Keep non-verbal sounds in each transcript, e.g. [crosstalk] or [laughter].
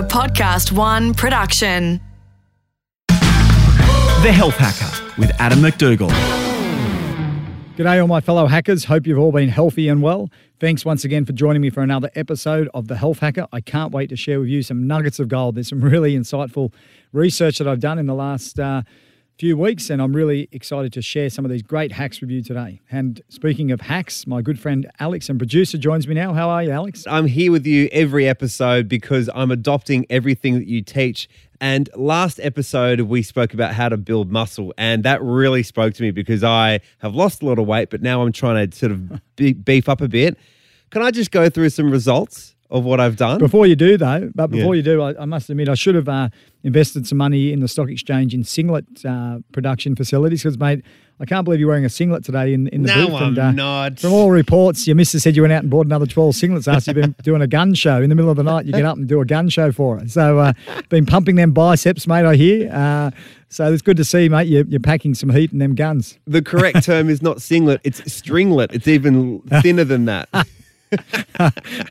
A Podcast One production. The Health Hacker with Adam MacDougall. G'day, all my fellow hackers. Hope you've all been healthy and well. Thanks once again for joining me for another episode of The Health Hacker. I can't wait to share with you some nuggets of gold. There's some really insightful research that I've done in the last uh, few weeks, and I'm really excited to share some of these great hacks with you today. And speaking of hacks, my good friend Alex and producer joins me now. How are you, Alex? I'm here with you every episode because I'm adopting everything that you teach. And last episode, we spoke about how to build muscle, and that really spoke to me because I have lost a lot of weight, but now I'm trying to sort of beef up a bit. Can I just go through some results of what I've done? Before you do, though, but before Yeah. you do, I, I must admit I should have uh, invested some money in the stock exchange in singlet uh, production facilities because, mate, I can't believe you're wearing a singlet today in, in the No, booth. I'm and, uh, not. From all reports, your missus said you went out and bought another 12 singlets after you've been [laughs] doing a gun show. In the middle of the night, you get up and do a gun show for her. So, uh, been pumping them biceps, mate, I hear. Uh, so it's good to see, mate, you're, you're packing some heat in them guns. the correct term is not singlet, it's stringlet. It's even [laughs] thinner than that.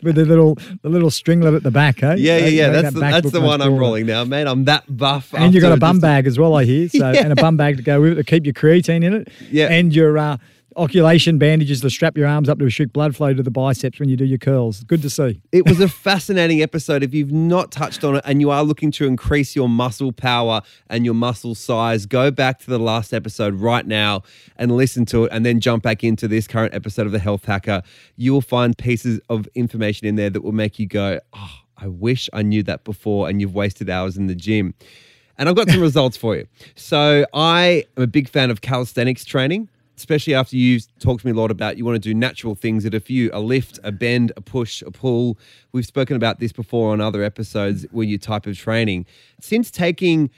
With the little the little stringlet at the back, eh? Yeah, yeah, yeah. that That's the, that's the one I'm rolling now, mate. I'm that buff. And you've got a bum bag as well, I hear. So [laughs] and a bum bag to go with it to keep your creatine in it. Yeah. And your uh, occlusion bandages to strap your arms up to restrict blood flow to the biceps when you do your curls. Good to see. It was a [laughs] fascinating episode. If you've not touched on it and you are looking to increase your muscle power and your muscle size, go back to the last episode right now and listen to it and then jump back into this current episode of The Health Hacker. You will find pieces of information in there that will make you go, oh, I wish I knew that before, and you've wasted hours in the gym. And I've got some [laughs] results for you. So, I am a big fan of calisthenics training especially after you talked to me a lot about you want to do natural things that if you a lift, a bend, a push, a pull. We've spoken about this before on other episodes where you type of training. Since taking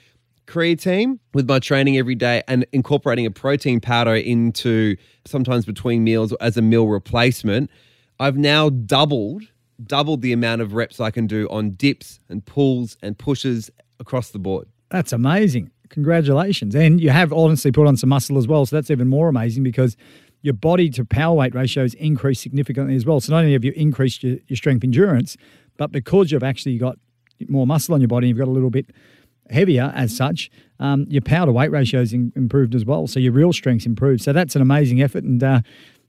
creatine with my training every day and incorporating a protein powder into sometimes between meals as a meal replacement, I've now doubled doubled the amount of reps I can do on dips and pulls and pushes across the board. That's amazing. Congratulations. And you have honestly put on some muscle as well. So that's even more amazing because your body to power weight ratios increased significantly as well. So not only have you increased your, your strength endurance, but because you've actually got more muscle on your body, you've got a little bit heavier as such, um, your power to weight ratios in, improved as well. So your real strength's improved. So that's an amazing effort. And, uh,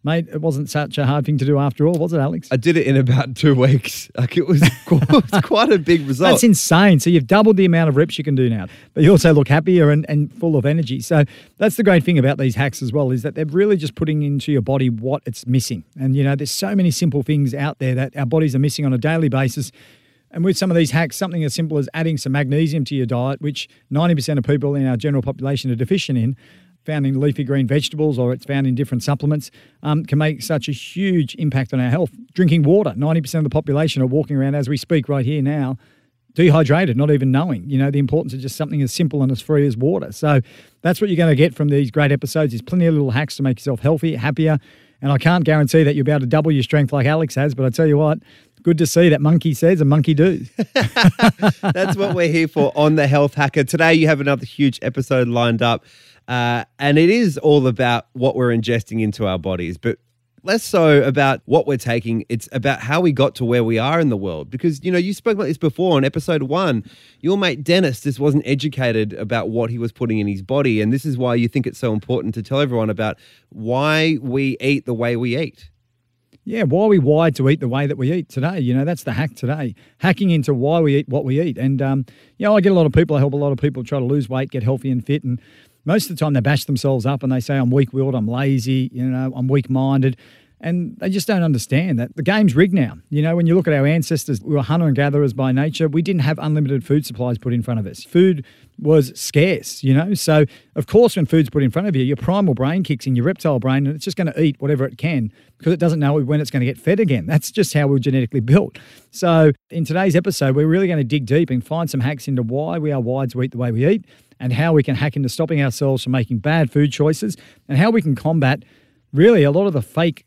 mate, it wasn't such a hard thing to do after all, was it, Alex? I did it in about [laughs] two weeks. Like it was [laughs] quite, it was quite a big result. That's insane. So you've doubled the amount of reps you can do now, but you also look happier and, and full of energy. So that's the great thing about these hacks as well, is that they're really just putting into your body what it's missing. And, you know, there's so many simple things out there that our bodies are missing on a daily basis. And with some of these hacks, something as simple as adding some magnesium to your diet, which 90% of people in our general population are deficient in, found in leafy green vegetables or it's found in different supplements, um, can make such a huge impact on our health. Drinking water, 90% of the population are walking around as we speak right here now, dehydrated, not even knowing, you know, the importance of just something as simple and as free as water. So that's what you're going to get from these great episodes. There's plenty of little hacks to make yourself healthy, happier. And I can't guarantee that you'll be able to double your strength like Alex has, but I tell you what, good to see that monkey says and monkey do. [laughs] That's what we're here for on the Health Hacker. Today, you have another huge episode lined up, uh, and it is all about what we're ingesting into our bodies, but less so about what we're taking. It's about how we got to where we are in the world. Because, you know, you spoke about this before on episode one. Your mate Dennis just wasn't educated about what he was putting in his body. And this is why you think it's so important to tell everyone about why we eat the way we eat. Yeah, why are we wired to eat the way that we eat today? You know, that's the hack today. Hacking into why we eat what we eat. And, um, you know, I get a lot of people, I help a lot of people try to lose weight, get healthy and fit. And most of the time they bash themselves up and they say, I'm weak willed, I'm lazy, you know, I'm weak minded. And they just don't understand that the game's rigged now. You know, when you look at our ancestors, we were hunter and gatherers by nature. We didn't have unlimited food supplies put in front of us. Food was scarce, you know. So, of course, when food's put in front of you, your primal brain kicks in, your reptile brain, and it's just going to eat whatever it can because it doesn't know when it's going to get fed again. That's just how we're genetically built. So, in today's episode, we're really going to dig deep and find some hacks into why we are wired to eat the way we eat and how we can hack into stopping ourselves from making bad food choices and how we can combat really a lot of the fake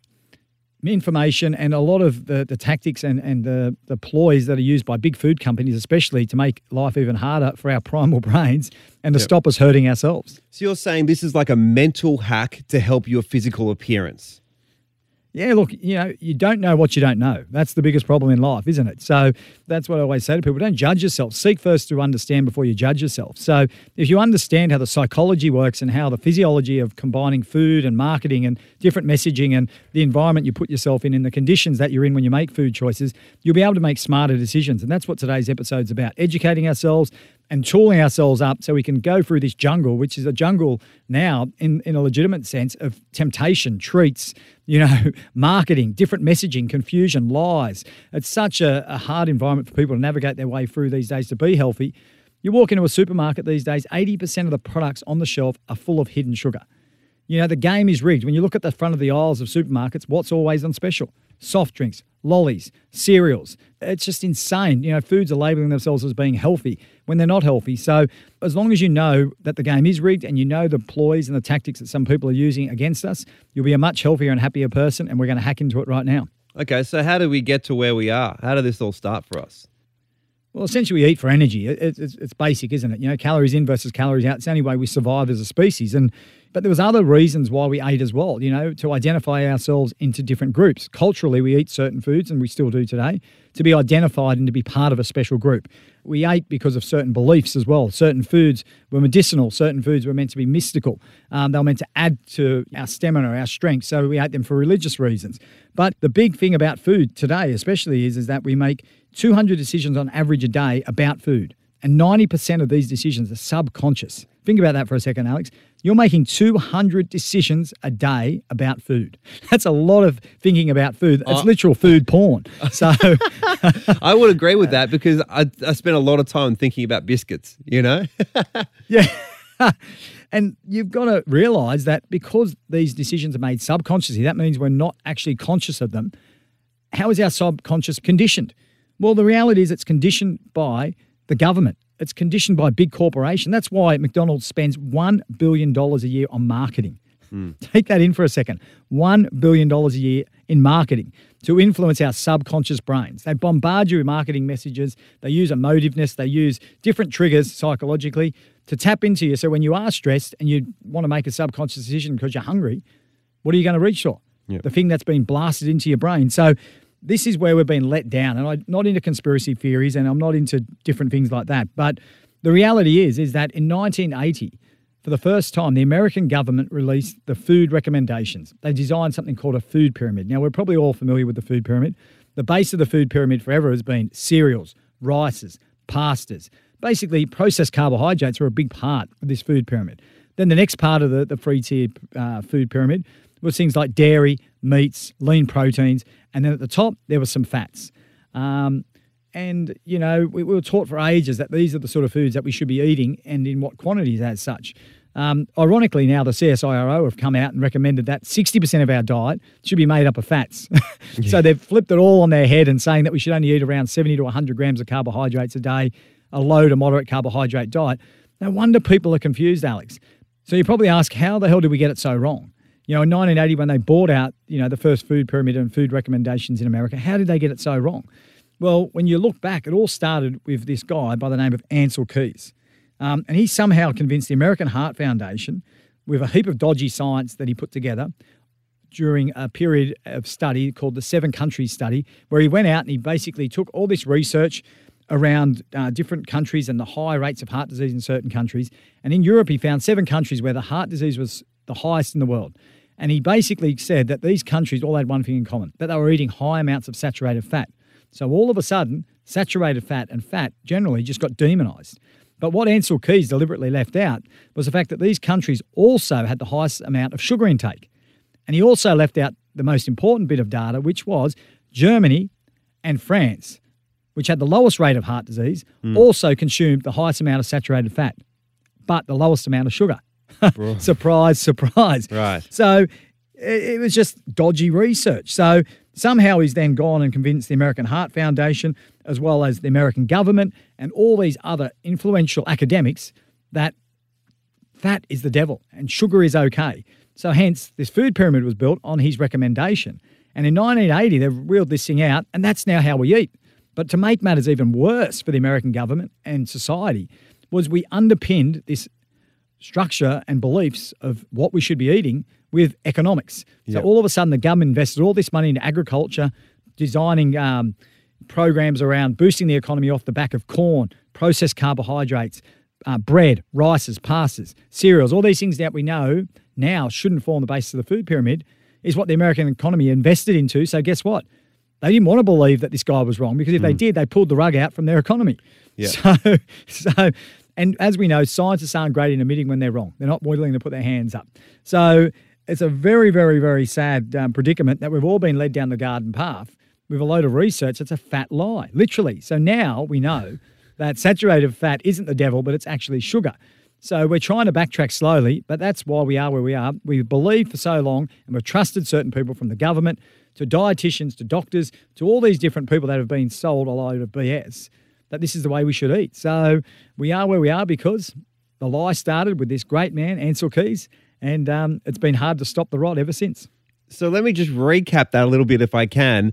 information and a lot of the, the tactics and, and the, the ploys that are used by big food companies, especially to make life even harder for our [laughs] primal brains and to Yep. stop us hurting ourselves. So you're saying this is like a mental hack to help your physical appearance. Yeah, look, you know, you don't know what you don't know. That's the biggest problem in life, isn't it? So that's what I always say to people don't judge yourself. Seek first to understand before you judge yourself. So if you understand how the psychology works and how the physiology of combining food and marketing and different messaging and the environment you put yourself in and the conditions that you're in when you make food choices, you'll be able to make smarter decisions. And that's what today's episode's about educating ourselves and tooling ourselves up so we can go through this jungle, which is a jungle now in, in a legitimate sense of temptation, treats, you know, [laughs] marketing, different messaging, confusion, lies. It's such a, a hard environment for people to navigate their way through these days to be healthy. You walk into a supermarket these days, 80% of the products on the shelf are full of hidden sugar. You know, the game is rigged. When you look at the front of the aisles of supermarkets, what's always on special? Soft drinks, lollies, cereals. It's just insane. You know, foods are labeling themselves as being healthy when they're not healthy. So, as long as you know that the game is rigged and you know the ploys and the tactics that some people are using against us, you'll be a much healthier and happier person. And we're going to hack into it right now. Okay, so how do we get to where we are? How did this all start for us? Well, essentially, we eat for energy. It, it's, it's basic, isn't it? You know, calories in versus calories out. It's the only way we survive as a species. And but there was other reasons why we ate as well. You know, to identify ourselves into different groups. Culturally, we eat certain foods, and we still do today, to be identified and to be part of a special group. We ate because of certain beliefs as well. Certain foods were medicinal. Certain foods were meant to be mystical. Um, they were meant to add to our stamina, our strength. So we ate them for religious reasons. But the big thing about food today, especially, is is that we make 200 decisions on average a day about food. And 90% of these decisions are subconscious. Think about that for a second, Alex. You're making 200 decisions a day about food. [laughs] That's a lot of thinking about food. It's Uh, literal food porn. [laughs] So, I would agree with that because I, I spent a lot of time thinking about biscuits, you know? [laughs] yeah. and you've got to realize that because these decisions are made subconsciously, that means we're not actually conscious of them. How is our subconscious conditioned? Well, the reality is it's conditioned by the government. It's conditioned by big corporation. That's why McDonald's spends $1 billion a year on marketing. Hmm. Take that in for a second. $1 billion a year in marketing to influence our subconscious brains. They bombard you with marketing messages. They use emotiveness. They use different triggers psychologically to tap into you. So when you are stressed and you want to make a subconscious decision because you're hungry, what are you going to reach for? The thing that's been blasted into your brain. So this is where we've been let down. And I'm not into conspiracy theories and I'm not into different things like that. But the reality is, is that in 1980, for the first time, the American government released the food recommendations. They designed something called a food pyramid. Now, we're probably all familiar with the food pyramid. The base of the food pyramid forever has been cereals, rices, pastas. Basically, processed carbohydrates are a big part of this food pyramid. Then the next part of the, the free tier uh, food pyramid was things like dairy, meats, lean proteins, and then at the top, there was some fats. Um, and, you know, we, we were taught for ages that these are the sort of foods that we should be eating and in what quantities as such. Um, ironically, now the CSIRO have come out and recommended that 60% of our diet should be made up of fats. [laughs] so they've flipped it all on their head and saying that we should only eat around 70 to 100 grams of carbohydrates a day, a low to moderate carbohydrate diet. No wonder people are confused, Alex. So you probably ask, how the hell did we get it so wrong? You know, in 1980, when they bought out, you know, the first food pyramid and food recommendations in America, how did they get it so wrong? Well, when you look back, it all started with this guy by the name of Ancel Keys. Um, and he somehow convinced the American Heart Foundation, with a heap of dodgy science that he put together during a period of study called the Seven Countries Study, where he went out and he basically took all this research around uh, different countries and the high rates of heart disease in certain countries. And in Europe, he found seven countries where the heart disease was the highest in the world. And he basically said that these countries all had one thing in common that they were eating high amounts of saturated fat. So all of a sudden, saturated fat and fat generally just got demonized. But what Ancel Keys deliberately left out was the fact that these countries also had the highest amount of sugar intake. And he also left out the most important bit of data, which was Germany and France, which had the lowest rate of heart disease, hmm. also consumed the highest amount of saturated fat, but the lowest amount of sugar. [laughs] surprise, surprise. Right. So it, it was just dodgy research. So somehow he's then gone and convinced the American Heart Foundation, as well as the American government and all these other influential academics, that fat is the devil and sugar is okay. So hence this food pyramid was built on his recommendation. And in 1980, they wheeled this thing out, and that's now how we eat. But to make matters even worse for the American government and society, was we underpinned this structure and beliefs of what we should be eating with economics. So Yep. all of a sudden, the government invested all this money into agriculture, designing um, programs around boosting the economy off the back of corn, processed carbohydrates, uh, bread, rices, pastas, cereals, all these things that we know now shouldn't form the basis of the food pyramid, is what the American economy invested into. So guess what? They didn't want to believe that this guy was wrong because if they did, they pulled the rug out from their economy. Yeah. [laughs] So, so, and as we know, scientists aren't great in admitting when they're wrong. They're not willing to put their hands up. So it's a very, very, very sad um, predicament that we've all been led down the garden path with a load of research. It's a fat lie, literally. So now we know that saturated fat isn't the devil, but it's actually sugar. So we're trying to backtrack slowly, but that's why we are where we are. We've believed for so long and we've trusted certain people from the government to dietitians to doctors to all these different people that have been sold a load of BS that this is the way we should eat. So we are where we are because the lie started with this great man, Ancel Keys, and um, it's been hard to stop the rot ever since. So let me just recap that a little bit if I can.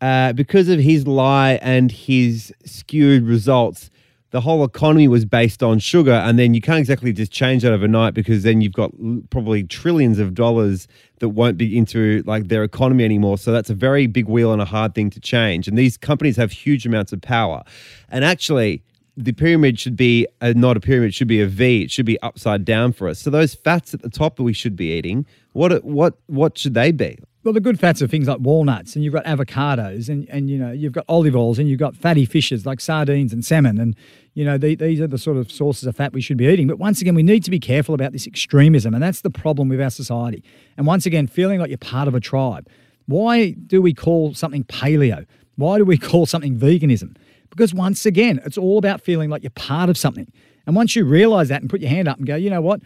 Uh, because of his lie and his skewed results, the whole economy was based on sugar. And then you can't exactly just change that overnight because then you've got probably trillions of dollars that won't be into like their economy anymore. So that's a very big wheel and a hard thing to change. And these companies have huge amounts of power. And actually, the pyramid should be a, not a pyramid, it should be a V. It should be upside down for us. So those fats at the top that we should be eating, what what what should they be? Well, the good fats are things like walnuts, and you've got avocados, and, and you know you've got olive oils, and you've got fatty fishes like sardines and salmon, and you know the, these are the sort of sources of fat we should be eating. But once again, we need to be careful about this extremism, and that's the problem with our society. And once again, feeling like you're part of a tribe. Why do we call something paleo? Why do we [laughs] call something veganism? Because once again, it's all about feeling like you're part of something. And once you realize that and put your hand up and go, you know what?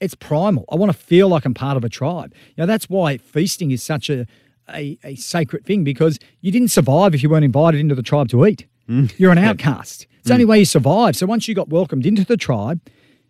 It's primal. I want to feel like I'm part of a tribe. You know, that's why feasting is such a, a, a sacred thing because you didn't survive if you weren't invited into the tribe to eat. Mm. You're an outcast. It's mm. the only way you survive. So once you got welcomed into the tribe,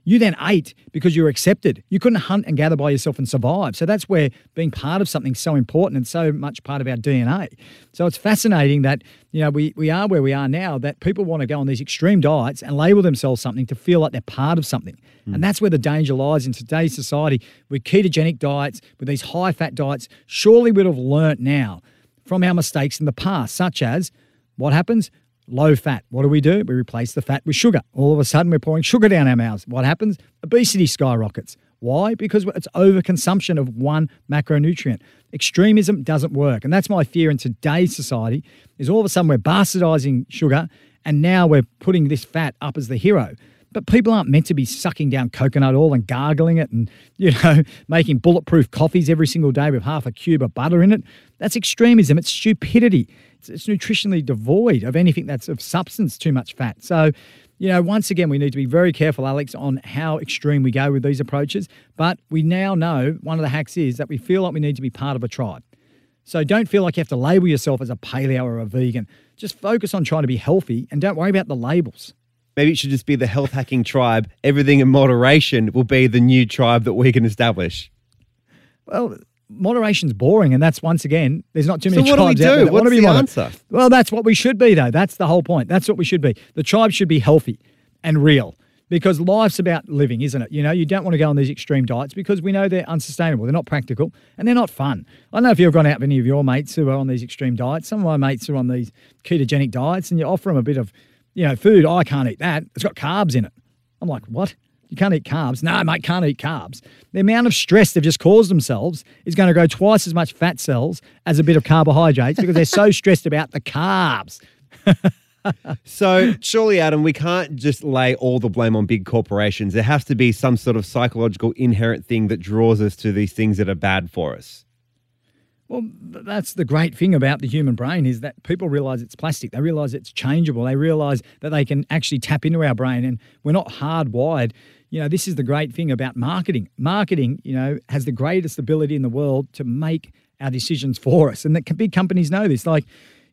you then ate because you were accepted. You couldn't hunt and gather by yourself and survive. So that's where being part of something is so important and so much part of our DNA. So it's fascinating that you know we, we are where we are now. That people want to go on these extreme diets and label themselves something to feel like they're part of something. Hmm. And that's where the danger lies in today's society with ketogenic diets, with these high fat diets. Surely we'd have learnt now from our mistakes in the past, such as what happens? Low fat. What do we do? We replace the fat with sugar. All of a sudden, we're pouring sugar down our mouths. What happens? Obesity skyrockets. Why? Because it's overconsumption of one macronutrient. Extremism doesn't work. And that's my fear in today's society is all of a sudden we're bastardizing sugar and now we're putting this fat up as the hero. But people aren't meant to be sucking down coconut oil and gargling it and, you know, [laughs] making bulletproof coffees every single day with half a cube of butter in it. That's extremism. It's stupidity. It's, it's nutritionally devoid of anything that's of substance, too much fat. So, you know, once again, we need to be very careful, Alex, on how extreme we go with these approaches. But we now know one of the hacks is that we feel like we need to be part of a tribe. So don't feel like you have to label yourself as a paleo or a vegan. Just focus on trying to be healthy and don't worry about the labels. Maybe it should just be the health hacking tribe. Everything in moderation will be the new tribe that we can establish. Well, moderation's boring, and that's once again, there's not too So many what do we tribes out there do? that want to What's be the moder- answer? Well, that's what we should be, though. That's the whole point. That's what we should be. The tribe should be healthy and real. Because life's about living, isn't it? You know, you don't want to go on these extreme diets because we know they're unsustainable. They're not practical and they're not fun. I don't know if you've gone out with any of your mates who are on these extreme diets. Some of my mates are on these ketogenic diets and you offer them a bit of, you know, food. Oh, I can't eat that. It's got carbs in it. I'm like, what? You can't eat carbs? No, mate, can't eat carbs. The amount of stress they've just caused themselves is going to grow twice as much fat cells as a bit of carbohydrates because they're so [laughs] stressed about the carbs. [laughs] So, surely, Adam, we can't just lay all the blame on big corporations. There has to be some sort of psychological inherent thing that draws us to these things that are bad for us. Well, that's the great thing about the human brain is that people realize it's plastic. They realize it's changeable. They realize that they can actually tap into our brain and we're not hardwired. You know, this is the great thing about marketing. Marketing, you know, has the greatest ability in the world to make our decisions for us. And that big companies know this. Like,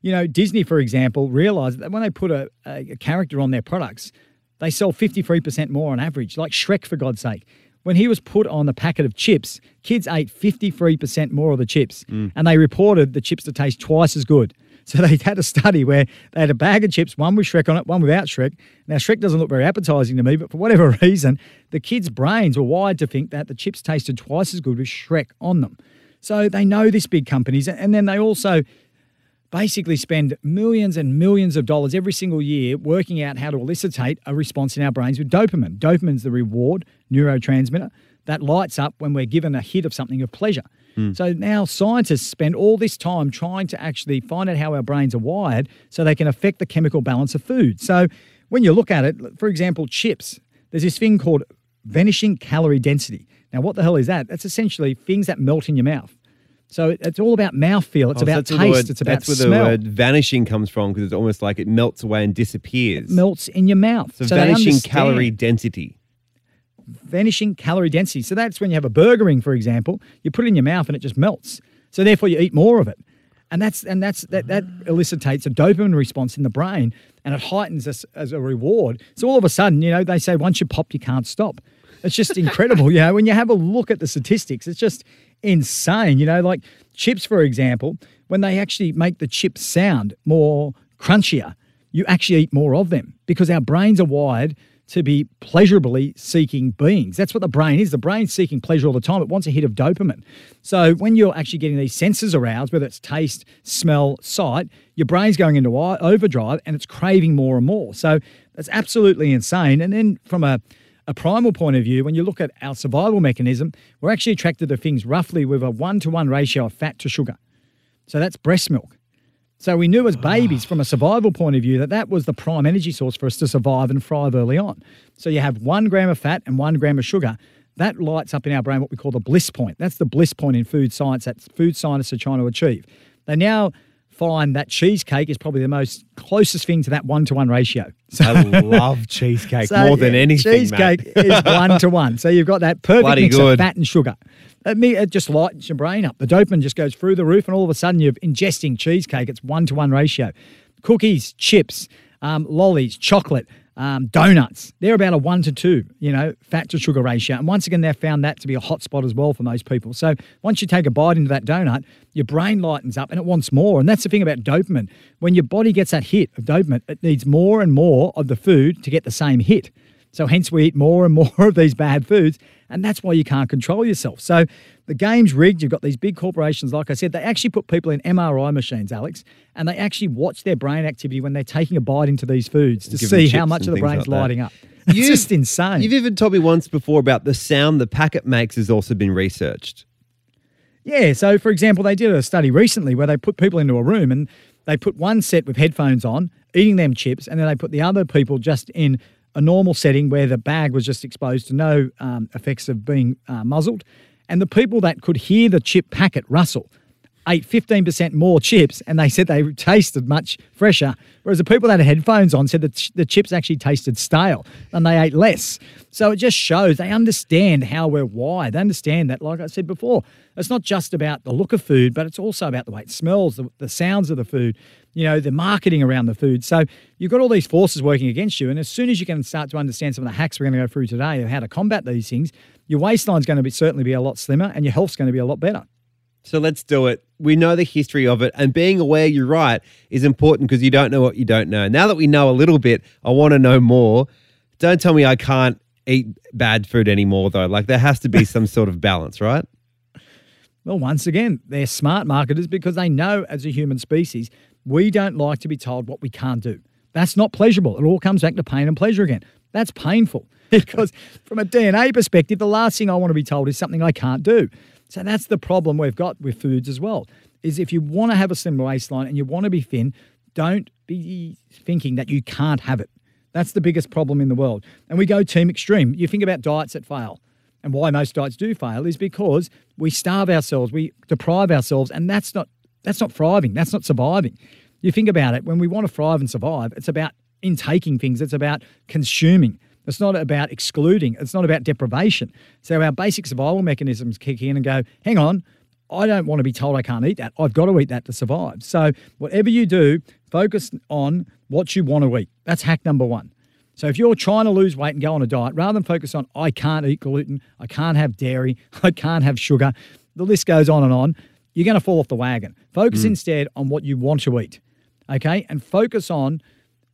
you know, Disney, for example, realized that when they put a, a, character on their products, they sell 53% more on average, like Shrek, for God's sake. When he was put on the packet of chips, kids ate 53% more of the chips, mm. and they reported the chips to taste twice as good. [laughs] So they had a study where they had a bag of chips, one with Shrek on it, one without Shrek. Now, Shrek doesn't look very appetizing to me, but for whatever [laughs] reason, the kids' brains were wired to think that the chips tasted twice as good with Shrek on them. So they know this big companies, and then they also basically spend millions and millions of dollars every single year working out how to elicitate a response in our brains with dopamine. Dopamine's the reward neurotransmitter that lights up when we're given a hit of something of pleasure. Hmm. So now scientists spend all this time trying to actually find out how our brains are wired so they can affect the chemical balance of food. So when you look at it, for example, chips, there's this thing called vanishing calorie density. Now, what the hell is that? That's essentially things that melt in your mouth. So it's all about mouthfeel. It's Oh, about taste. word, it's about that's where smell. the word vanishing comes from because it's almost like it melts away and disappears. melts in your mouth. so, they vanishing calorie density. vanishing calorie density. So that's when you have a burger ring, for example, you put it in your mouth and it just melts. So therefore you eat more of it. And that's and that's that that elicitates a dopamine response in the brain and it heightens us as a reward. So all of a sudden, you know, they say once you pop, you can't stop. It's just [laughs] incredible. you know, when you have a look at the statistics, it's just insane. You know, like chips, for example, when they actually make the chips sound more crunchier, you actually eat more of them because our brains are wired to be pleasurably seeking beings. That's what the brain is. The brain's seeking pleasure all the time. It wants a hit of dopamine. So when you're actually getting these senses aroused, whether it's taste, smell, sight, your brain's going into overdrive and it's craving more and more. So that's absolutely insane. And then from a a primal point of view, when you look at our survival mechanism, we're actually attracted to things roughly with a one to one ratio of fat to sugar. So that's breast milk. So we knew as ah. babies, from a survival point of view, that that was the prime energy source for us to survive and thrive early on. So you have one gram of fat and one gram of sugar. That lights up in our brain what we call the bliss point. That's the bliss point in food science that food scientists are trying to achieve. They now find that cheesecake is probably the most closest thing to that one to one ratio. [laughs] So I love cheesecake so, more than yeah, anything. Cheesecake mate. is one to one. So you've got that perfect Bloody mix good. of fat and sugar. It, it just lightens your brain up. The dopamine just goes through the roof, and all of a sudden you're ingesting cheesecake. It's one to one ratio. Cookies, chips, um, lollies, chocolate, um, donuts. They're about a one to two, you know, fat to sugar ratio. And once again, they've found that to be a hot spot as well for most people. So once you take a bite into that donut, your brain lightens up and it wants more. And that's the thing about dopamine. When your body gets that hit of dopamine, it needs more and more of the food to get the same hit. So hence we eat more and more [laughs] of these bad foods, and that's why you can't control yourself. So the game's rigged. You've got these big corporations, like I said, they actually put people in MRI machines, Alex, and they actually watch their brain activity when they're taking a bite into these foods to see how much of the brain's like lighting up. [laughs] It's You've- just insane. You've even told me once before about the sound the packet makes has also been researched. Yeah. So, for example, they did a study recently where they put people into a room and they put one set with headphones on, eating them chips, and then they put the other people just in a normal setting where the bag was just exposed to no um, effects of being uh, muzzled. And the people that could hear the chip packet rustle ate 15% more chips and they said they tasted much fresher. Whereas the people that had headphones on said that the chips actually tasted stale and they ate less. So it just shows they understand how we're wired. They understand that, like I said before, it's not just about the look of food, but it's also about the way it smells, the, the sounds of the food, you know, the marketing around the food. So you've got all these forces working against you. And as soon as you can start to understand some of the hacks we're going to go through today of how to combat these things, your waistline's going to be certainly be a lot slimmer and your health's going to be a lot better. So let's do it. We know the history of it, and being aware, you're right, is important because you don't know what you don't know. Now that we know a little bit, I want to know more. Don't tell me I can't eat bad food anymore, though. Like there has to be some sort of balance, right? Well, once again, they're smart marketers because they know as a human species, we don't like to be told what we can't do. That's not pleasurable. It all comes back to pain and pleasure again. That's painful [laughs] because, from a DNA perspective, the last thing I want to be told is something I can't do. So that's the problem we've got with foods as well. Is if you want to have a slim waistline and you want to be thin, don't be thinking that you can't have it. That's the biggest problem in the world. And we go team extreme. You think about diets that fail. And why most diets do fail is because we starve ourselves, we deprive ourselves, and that's not that's not thriving, that's not surviving. You think about it, when we want to thrive and survive, it's about intaking things, it's about consuming. It's not about excluding, it's not about deprivation. So our basic survival mechanisms kick in and go, hang on, I don't want to be told I can't eat that. I've got to eat that to survive. So whatever you do, focus on what you want to eat. That's hack number one. So if you're trying to lose weight and go on a diet, rather than focus on I can't eat gluten, I can't have dairy, [laughs] I can't have sugar, the list goes on and on, you're going to fall off the wagon. Focus mm. instead on what you want to eat. okay, and focus on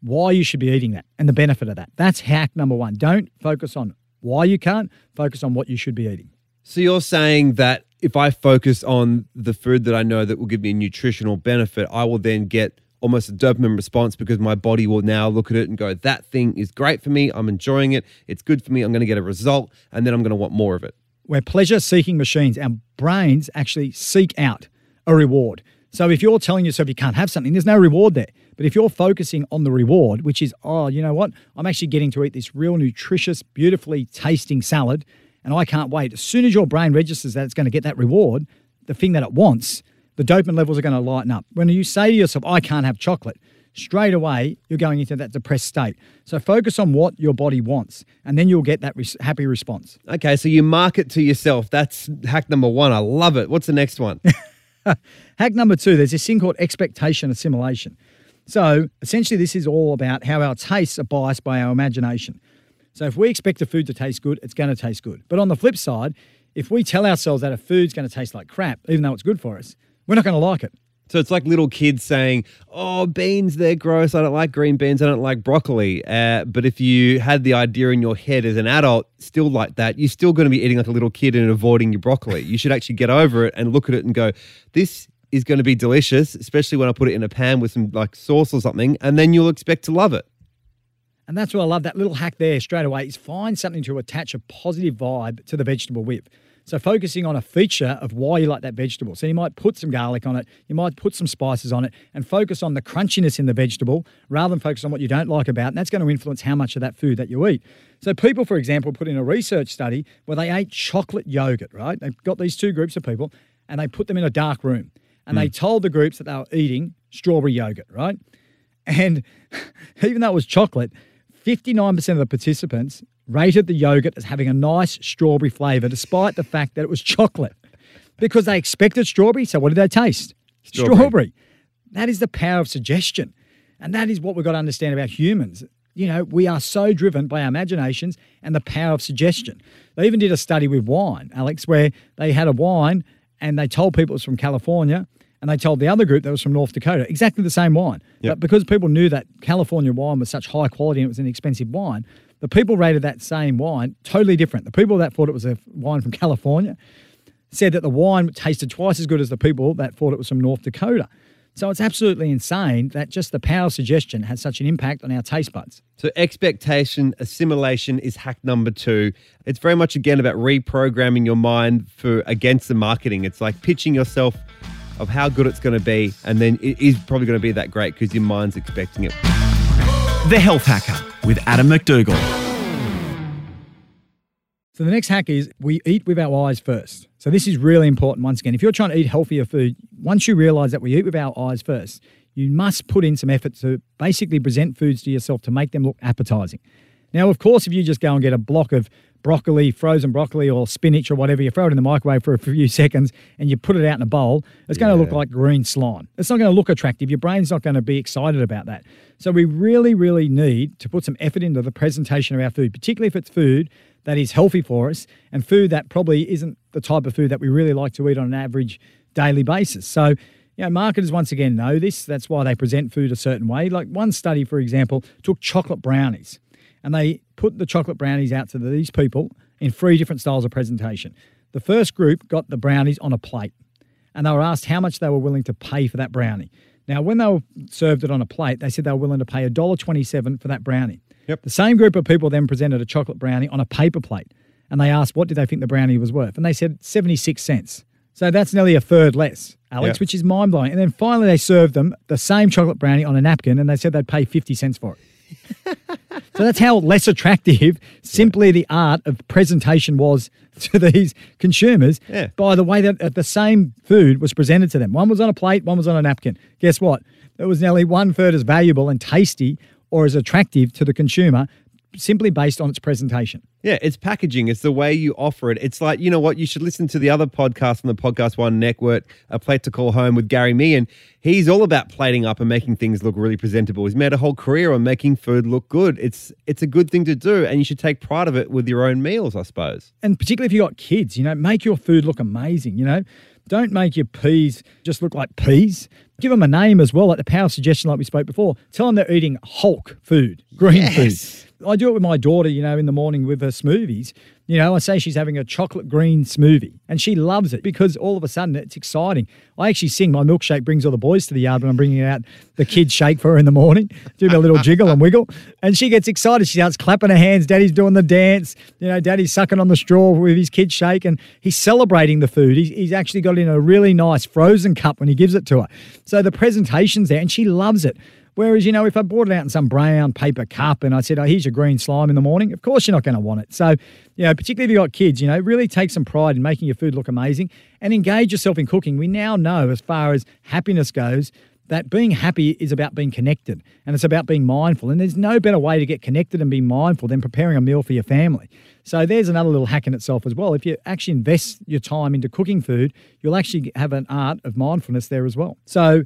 why you should be eating that and the benefit of that. That's hack number one. Don't focus on why you can't, focus on what you should be eating. So you're saying that if I focus on the food that I know that will give me a nutritional benefit, I will then get almost a dopamine response because my body will now look at it and go, that thing is great for me. I'm enjoying it. It's good for me. I'm going to get a result and then I'm going to want more of it. We're pleasure seeking machines. Our brains actually seek out a reward. So if you're telling yourself you can't have something, there's no reward there. But if you're focusing on the reward, which is, oh, you know what? I'm actually getting to eat this real nutritious, beautifully tasting salad, and I can't wait. As soon as your brain registers that it's going to get that reward, the thing that it wants, the dopamine levels are going to lighten up. When you say to yourself, I can't have chocolate, straight away you're going into that depressed state. So focus on what your body wants, and then you'll get that res- happy response. Okay, so you market to yourself. That's hack number one. I love it. What's the next one? [laughs] Hack number two, there's this thing called expectation assimilation. So essentially, this is all about how our tastes are biased by our imagination. So if we expect a food to taste good, it's going to taste good. But on the flip side, if we tell ourselves that a food's going to taste like crap, even though it's good for us, we're not going to like it. So it's like little kids saying, "Oh, beans, they're gross. I don't like green beans. I don't like broccoli." Uh, but if you had the idea in your head as an adult, still like that, you're still going to be eating like a little kid and avoiding your broccoli. You should actually get over it and look at it and go, "This is going to be delicious," especially when I put it in a pan with some like sauce or something, and then you'll expect to love it. And that's why I love that little hack there straight away is find something to attach a positive vibe to the vegetable with. So focusing on a feature of why you like that vegetable. So you might put some garlic on it, you might put some spices on it, and focus on the crunchiness in the vegetable rather than focus on what you don't like about. And that's going to influence how much of that food that you eat. So people, for example, put in a research study where they ate chocolate yogurt, right? They've got these two groups of people and they put them in a dark room. And they mm. told the groups that they were eating strawberry yogurt, right? And [laughs] even though it was chocolate, 59% of the participants rated the yogurt as having a nice strawberry flavour, despite the fact that it was chocolate, because they expected strawberry. So what did they taste? Strawberry. That is the power of suggestion. And that is what we've got to understand about humans. You know, we are so driven by our imaginations and the power of suggestion. They even did a study with wine, Alex, where they had a wine and they told people it was from California and they told the other group that was from North Dakota, exactly the same wine. Yep. But because people knew that California wine was such high quality and it was an expensive wine, the people rated that same wine totally different. The people that thought it was a wine from California said that the wine tasted twice as good as the people that thought it was from North Dakota. So it's absolutely insane that just the power of suggestion has such an impact on our taste buds. So expectation assimilation is hack number two. It's very much again about reprogramming your mind for against the marketing. It's like pitching yourself of how good it's going to be, and then it is probably going to be that great because your mind's expecting it. The Health Hacker with Adam MacDougall. So the next hack is we eat with our eyes first. So this is really important once again. If you're trying to eat healthier food, once you realize that we eat with our eyes first, you must put in some effort to basically present foods to yourself to make them look appetizing. Now, of course, if you just go and get a block of broccoli, frozen broccoli or spinach or whatever, you throw it in the microwave for a few [laughs] seconds and you put it out in a bowl, it's going to look like green slime. It's not going to look attractive. Your brain's not going to be excited about that. So we really, really need to put some effort into the presentation of our food, particularly if it's food that is healthy for us and food that probably isn't the type of food that we really like to eat on an average daily basis. So, you know, marketers once again know this. That's why they present food a certain way. Like one study, for example, took chocolate brownies and they put the chocolate brownies out to these people in three different styles of presentation. The first group got the brownies on a plate and they were asked how much they were willing to pay for that brownie. Now, when they were served it on a plate, they said they were willing to pay $1.27 for that brownie. Yep. The same group of people then presented a chocolate brownie on a paper plate and they asked what did they think the brownie was worth. And they said 76 cents. So that's nearly a third less, Alex, Yep. which is mind blowing. And then finally, they served them the same chocolate brownie on a napkin and they said they'd pay 50 cents for it. So that's how less attractive simply the art of presentation was [laughs] to these consumers Yeah. by the way that the same food was presented to them. One was on a plate, one was on a napkin. Guess what? It was nearly one third as valuable and tasty or as attractive to the consumer simply based on its presentation. Yeah, it's packaging. It's the way you offer it. It's like, you know what? You should listen to the other podcast on the Podcast One Network, A Plate to Call Home with Gary Mehigan. He's all about plating up and making things look really presentable. He's made a whole career on making food look good. It's it's a good thing to do, and you should take pride of it with your own meals, I suppose. and particularly if you've got kids, you know, make your food look amazing, you know. Don't make your peas just look like peas. Give them a name as well, like the power suggestion, like we spoke before. Tell them they're eating Hulk food, green Yes. food. I do it with my daughter, you know, in the morning with her smoothies. You know, I say she's having a chocolate green smoothie and she loves it because all of a sudden it's exciting. I actually sing my milkshake brings all the boys to the yard when I'm bringing out the kids' shake for her in the morning. Do a little jiggle and wiggle. And she gets excited. She starts clapping her hands. Daddy's doing the dance. You know, daddy's sucking on the straw with his kids' shake and he's celebrating the food. He's, he's actually got in a really nice frozen cup when he gives it to her. So the presentation's there and she loves it. Whereas, you know, if I brought it out in some brown paper cup and I said, oh, here's your green slime in the morning, of course you're not going to want it. So, you know, particularly if you've got kids, you know, really take some pride in making your food look amazing and engage yourself in cooking. We now know, as far as happiness goes, that being happy is about being connected and it's about being mindful. And there's no better way to get connected and be mindful than preparing a meal for your family. So there's another little hack in itself as well. If you actually invest your time into cooking food, you'll actually have an art of mindfulness there as well. So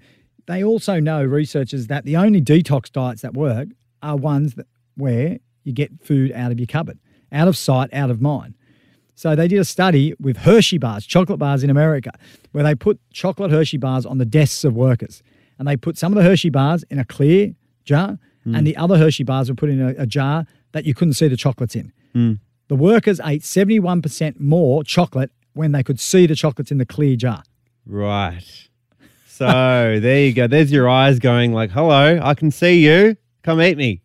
they also know, researchers, that the only detox diets that work are ones that, where you get food out of your cupboard, out of sight, out of mind. So they did a study with Hershey bars, chocolate bars in America, where they put chocolate Hershey bars on the desks of workers. And they put some of the Hershey bars in a clear jar, hmm. and the other Hershey bars were put in a, a jar that you couldn't see the chocolates in. Hmm. The workers ate 71% more chocolate when they could see the chocolates in the clear jar. Right. So there you go. There's your eyes going like, hello, I can see you. Come eat me.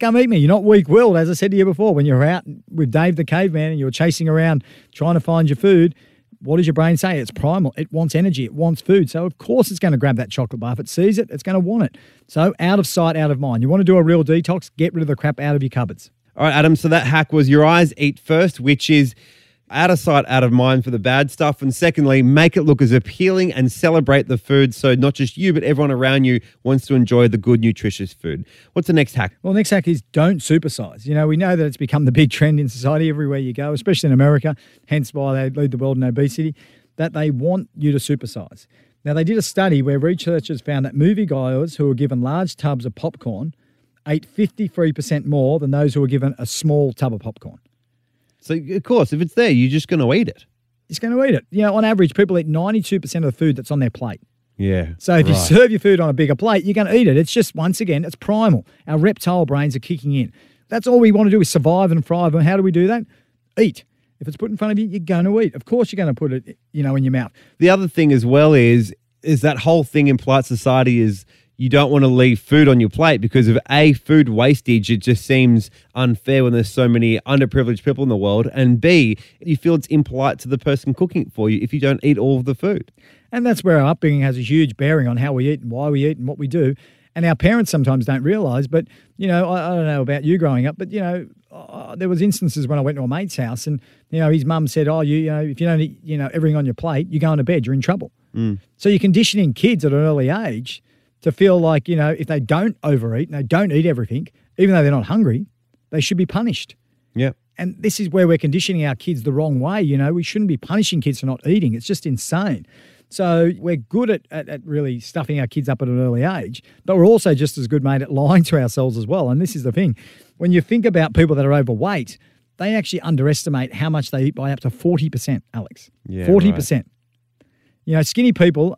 Come eat me. You're not weak willed. As I said to you before, when you're out with Dave the caveman and you're chasing around trying to find your food, what does your brain say? It's primal. It wants energy. It wants food. So, of course, it's going to grab that chocolate bar. If it sees it, it's going to want it. So, out of sight, out of mind. You want to do a real detox? Get rid of the crap out of your cupboards. All right, Adam. So that hack was your eyes eat first, which is out of sight, out of mind for the bad stuff. And secondly, make it look as appealing and celebrate the food so not just you, but everyone around you wants to enjoy the good, nutritious food. What's the next hack? Well, next hack is don't supersize. You know, we know that it's become the big trend in society everywhere you go, especially in America, hence why they lead the world in obesity, that they want you to supersize. Now, they did a study where researchers found that moviegoers who were given large tubs of popcorn ate 53% more than those who were given a small tub of popcorn. So, of course, if it's there, you're just going to eat it. It's going to eat it. You know, on average, people eat 92% of the food that's on their plate. Yeah. So if you serve your food on a bigger plate, you're going to eat it. It's just, once again, it's primal. Our reptile brains are kicking in. That's all we want to do is survive and thrive. And how do we do that? Eat. If it's put in front of you, you're going to eat. Of course, you're going to put it, you know, in your mouth. The other thing as well is is that whole thing in polite society is you don't want to leave food on your plate because of a food wastage. It just seems unfair when there's so many underprivileged people in the world, and b you feel it's impolite to the person cooking it for you if you don't eat all of the food. And that's where our upbringing has a huge bearing on how we eat and why we eat and what we do. And our parents sometimes don't realize. But, you know, I, I don't know about you growing up, but, you know, uh, there was instances when I went to a mate's house and, you know, his mum said, oh, you, you know, if you don't eat, you know, everything on your plate, you're going to bed, you're in trouble. So you're conditioning kids at an early age to feel like, you know, if they don't overeat and they don't eat everything, even though they're not hungry, they should be punished. Yeah. And this is where we're conditioning our kids the wrong way. You know, we shouldn't be punishing kids for not eating. It's just insane. So we're good at, at, at really stuffing our kids up at an early age, but we're also just as good, mate, at [laughs] lying to ourselves as well. And this is the thing. When you think about people that are overweight, they actually underestimate how much they eat by up to 40%, Alex. Yeah, 40%. You know, skinny people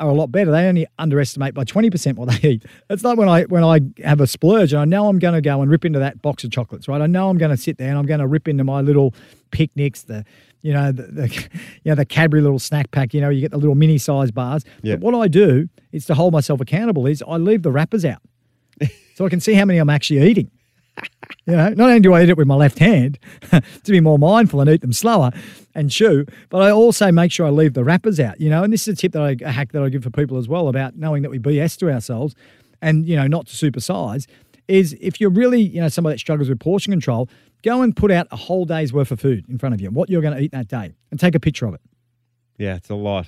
are a lot better. They only underestimate by 20% what they eat. It's like when I when I have a splurge and I know I'm going to go and rip into that box of chocolates, right? I know I'm going to sit there and I'm going to rip into my little picnics, the you know, the, the [laughs] you know, the Cadbury little snack pack, you know, you get the little mini size bars. Yeah. But what I do is to hold myself accountable is I leave the wrappers out. [laughs] so I can see how many I'm actually eating. You know, not only do I eat it with my left hand [laughs] to be more mindful and eat them slower and chew, but I also make sure I leave the wrappers out. You know, and this is a tip that I a hack that I give for people as well about knowing that we BS to ourselves and you know not to supersize. Is if you're really you know somebody that struggles with portion control, go and put out a whole day's worth of food in front of you, what you're going to eat that day, and take a picture of it. Yeah, it's a lot.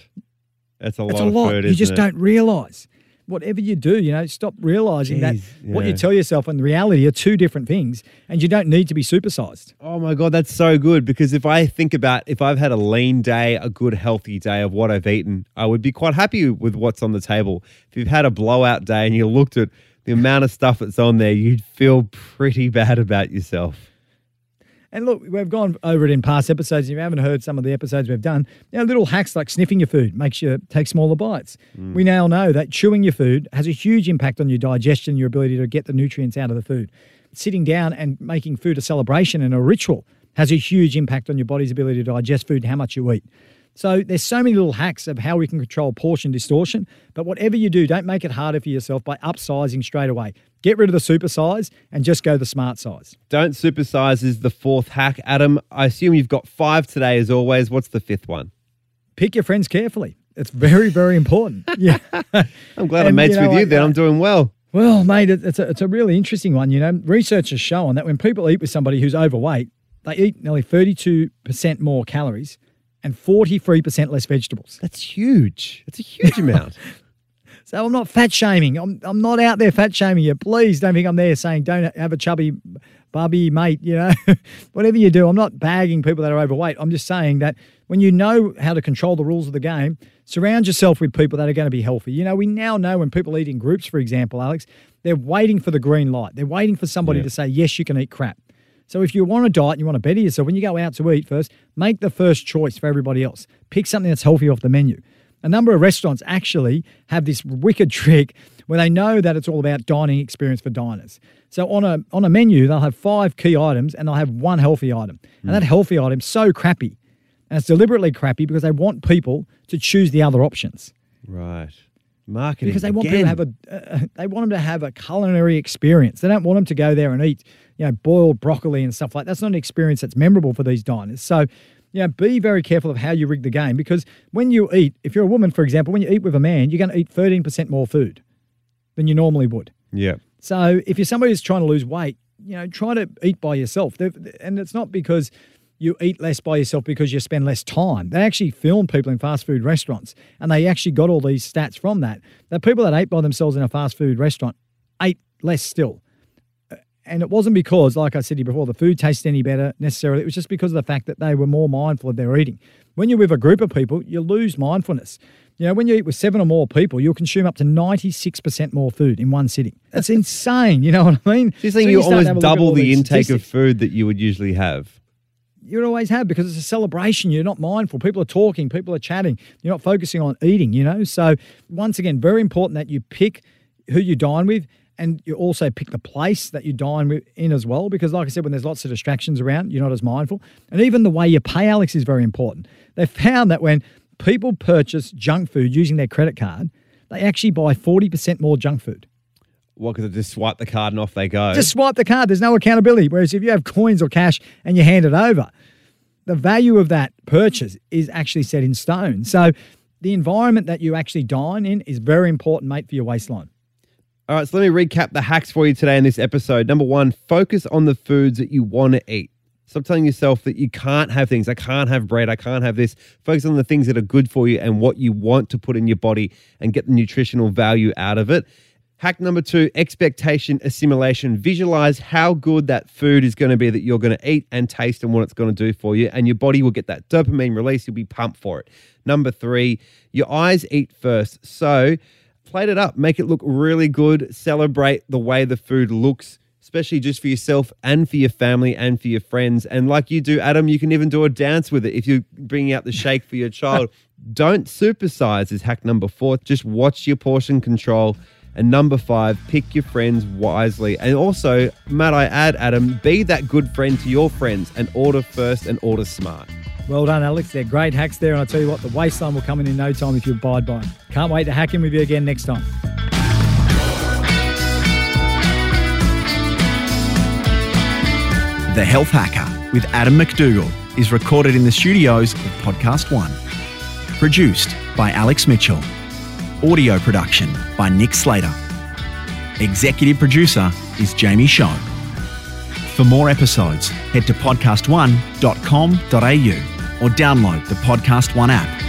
It's a It's lot a of lot. food. you just it? don't realize. Whatever you do, you know, stop realizing that Jeez, what you tell yourself and reality are two different things, and you don't need to be supersized. Oh my God, that's so good. Because if I think about if I've had a lean day, a good healthy day of what I've eaten, I would be quite happy with what's on the table. If you've had a blowout day and you looked at the amount of stuff that's on there, you'd feel pretty bad about yourself. And look, we've gone over it in past episodes. If you haven't heard some of the episodes we've done, you know, little hacks like sniffing your food makes you take smaller bites. Mm. We now know that chewing your food has a huge impact on your digestion, your ability to get the nutrients out of the food. Sitting down and making food a celebration and a ritual has a huge impact on your body's ability to digest food and how much you eat. So there's so many little hacks of how we can control portion distortion. But whatever you do, don't make it harder for yourself by upsizing straight away. Get rid of the super size and just go the smart size. Don't supersize is the fourth hack. Adam, I assume you've got five today as always. What's the fifth one? Pick your friends carefully. It's very, very important. [laughs] Yeah. I'm glad I'm mates you know, with you I- then. I'm doing well. Well, mate, it's a, it's a really interesting one. You know, research has shown that when people eat with somebody who's overweight, they eat nearly 32% more calories and 43% less vegetables. That's huge. That's a huge [laughs] amount. So I'm not fat shaming. I'm, I'm not out there fat shaming you. Please don't think I'm there saying don't have a chubby bubby mate, you know. [laughs] Whatever you do, I'm not bagging people that are overweight. I'm just saying that when you know how to control the rules of the game, surround yourself with people that are going to be healthy. You know, we now know when people eat in groups, for example, Alex, they're waiting for the green light. They're waiting for somebody Yeah. to say, yes, you can eat crap. So if you want to diet and you want to better yourself, when you go out to eat first, make the first choice for everybody else. Pick something that's healthy off the menu. A number of restaurants actually have this wicked [laughs] trick where they know that it's all about dining experience for diners. So on a on a menu, they'll have five key items and they'll have one healthy item. And that healthy item's so crappy. And it's deliberately crappy because they want people to choose the other options right. Marketing. because they want again. people to have a uh, they want them to have a culinary experience. They don't want them to go there and eat you know boiled broccoli and stuff like that. That's not an experience that's memorable for these diners. So. You know, be very careful of how you rig the game because when you eat, if you're a woman, for example, when you eat with a man, you're going to eat 13% more food than you normally would. Yeah. So if you're somebody who's trying to lose weight, you know, try to eat by yourself. And it's not because you eat less by yourself because you spend less time. They actually filmed people in fast food restaurants and they actually got all these stats from that. The people that ate by themselves in a fast food restaurant ate less still. And it wasn't because, like I said to you before, the food tasted any better necessarily. It was just because of the fact that they were more mindful of their eating. When you're with a group of people, you lose mindfulness. You know, when you eat with seven or more people, you'll consume up to 96% more food in one sitting. That's [laughs] insane. You know what I mean? So you're saying So you to almost have a look at all double the intake of food that you would usually have. you'd always have because it's a celebration. You're not mindful. People are talking, people are chatting. You're not focusing on eating, you know? So, once again, very important that you pick who you dine with and you also pick the place that you dine in as well. Because, like I said, when there's lots of distractions around, you're not as mindful. And even the way you pay, Alex, is very important. They found that when people purchase junk food using their credit card, they actually buy 40% more junk food. What, because they just swipe the card and off they go? Just swipe the card. There's no accountability. Whereas if you have coins or cash and you hand it over, the value of that purchase is actually set in stone. So the environment that you actually dine in is very important, mate, for your waistline. All right, so let me recap the hacks for you today in this episode. Number one, focus on the foods that you want to eat. Stop telling yourself that you can't have things. I can't have bread. I can't have this. Focus on the things that are good for you and what you want to put in your body and get the nutritional value out of it. Hack number two, expectation assimilation. Visualize how good that food is going to be that you're going to eat and taste and what it's going to do for you. And your body will get that dopamine release. You'll be pumped for it. Number three, your eyes eat first. So plate it up, make it look really good, celebrate the way the food looks, especially just for yourself and for your family and for your friends. And like you do, Adam, you can even do a dance with it if you're bringing out the shake for your child. [laughs] Don't supersize is hack number four. Just watch your portion control. And number five, pick your friends wisely. And also, might I add, Adam, be that good friend to your friends and order first and order smart. Well done, Alex. They're great hacks there. And I tell you what, the waistline will come in in no time if you abide by them. Can't wait to hack in with you again next time. The Health Hacker with Adam MacDougall is recorded in the studios of Podcast One. Produced by Alex Mitchell. Audio production by Nick Slater. Executive producer is Jamie Shaw. For more episodes, head to podcast1.com.au or download the Podcast One app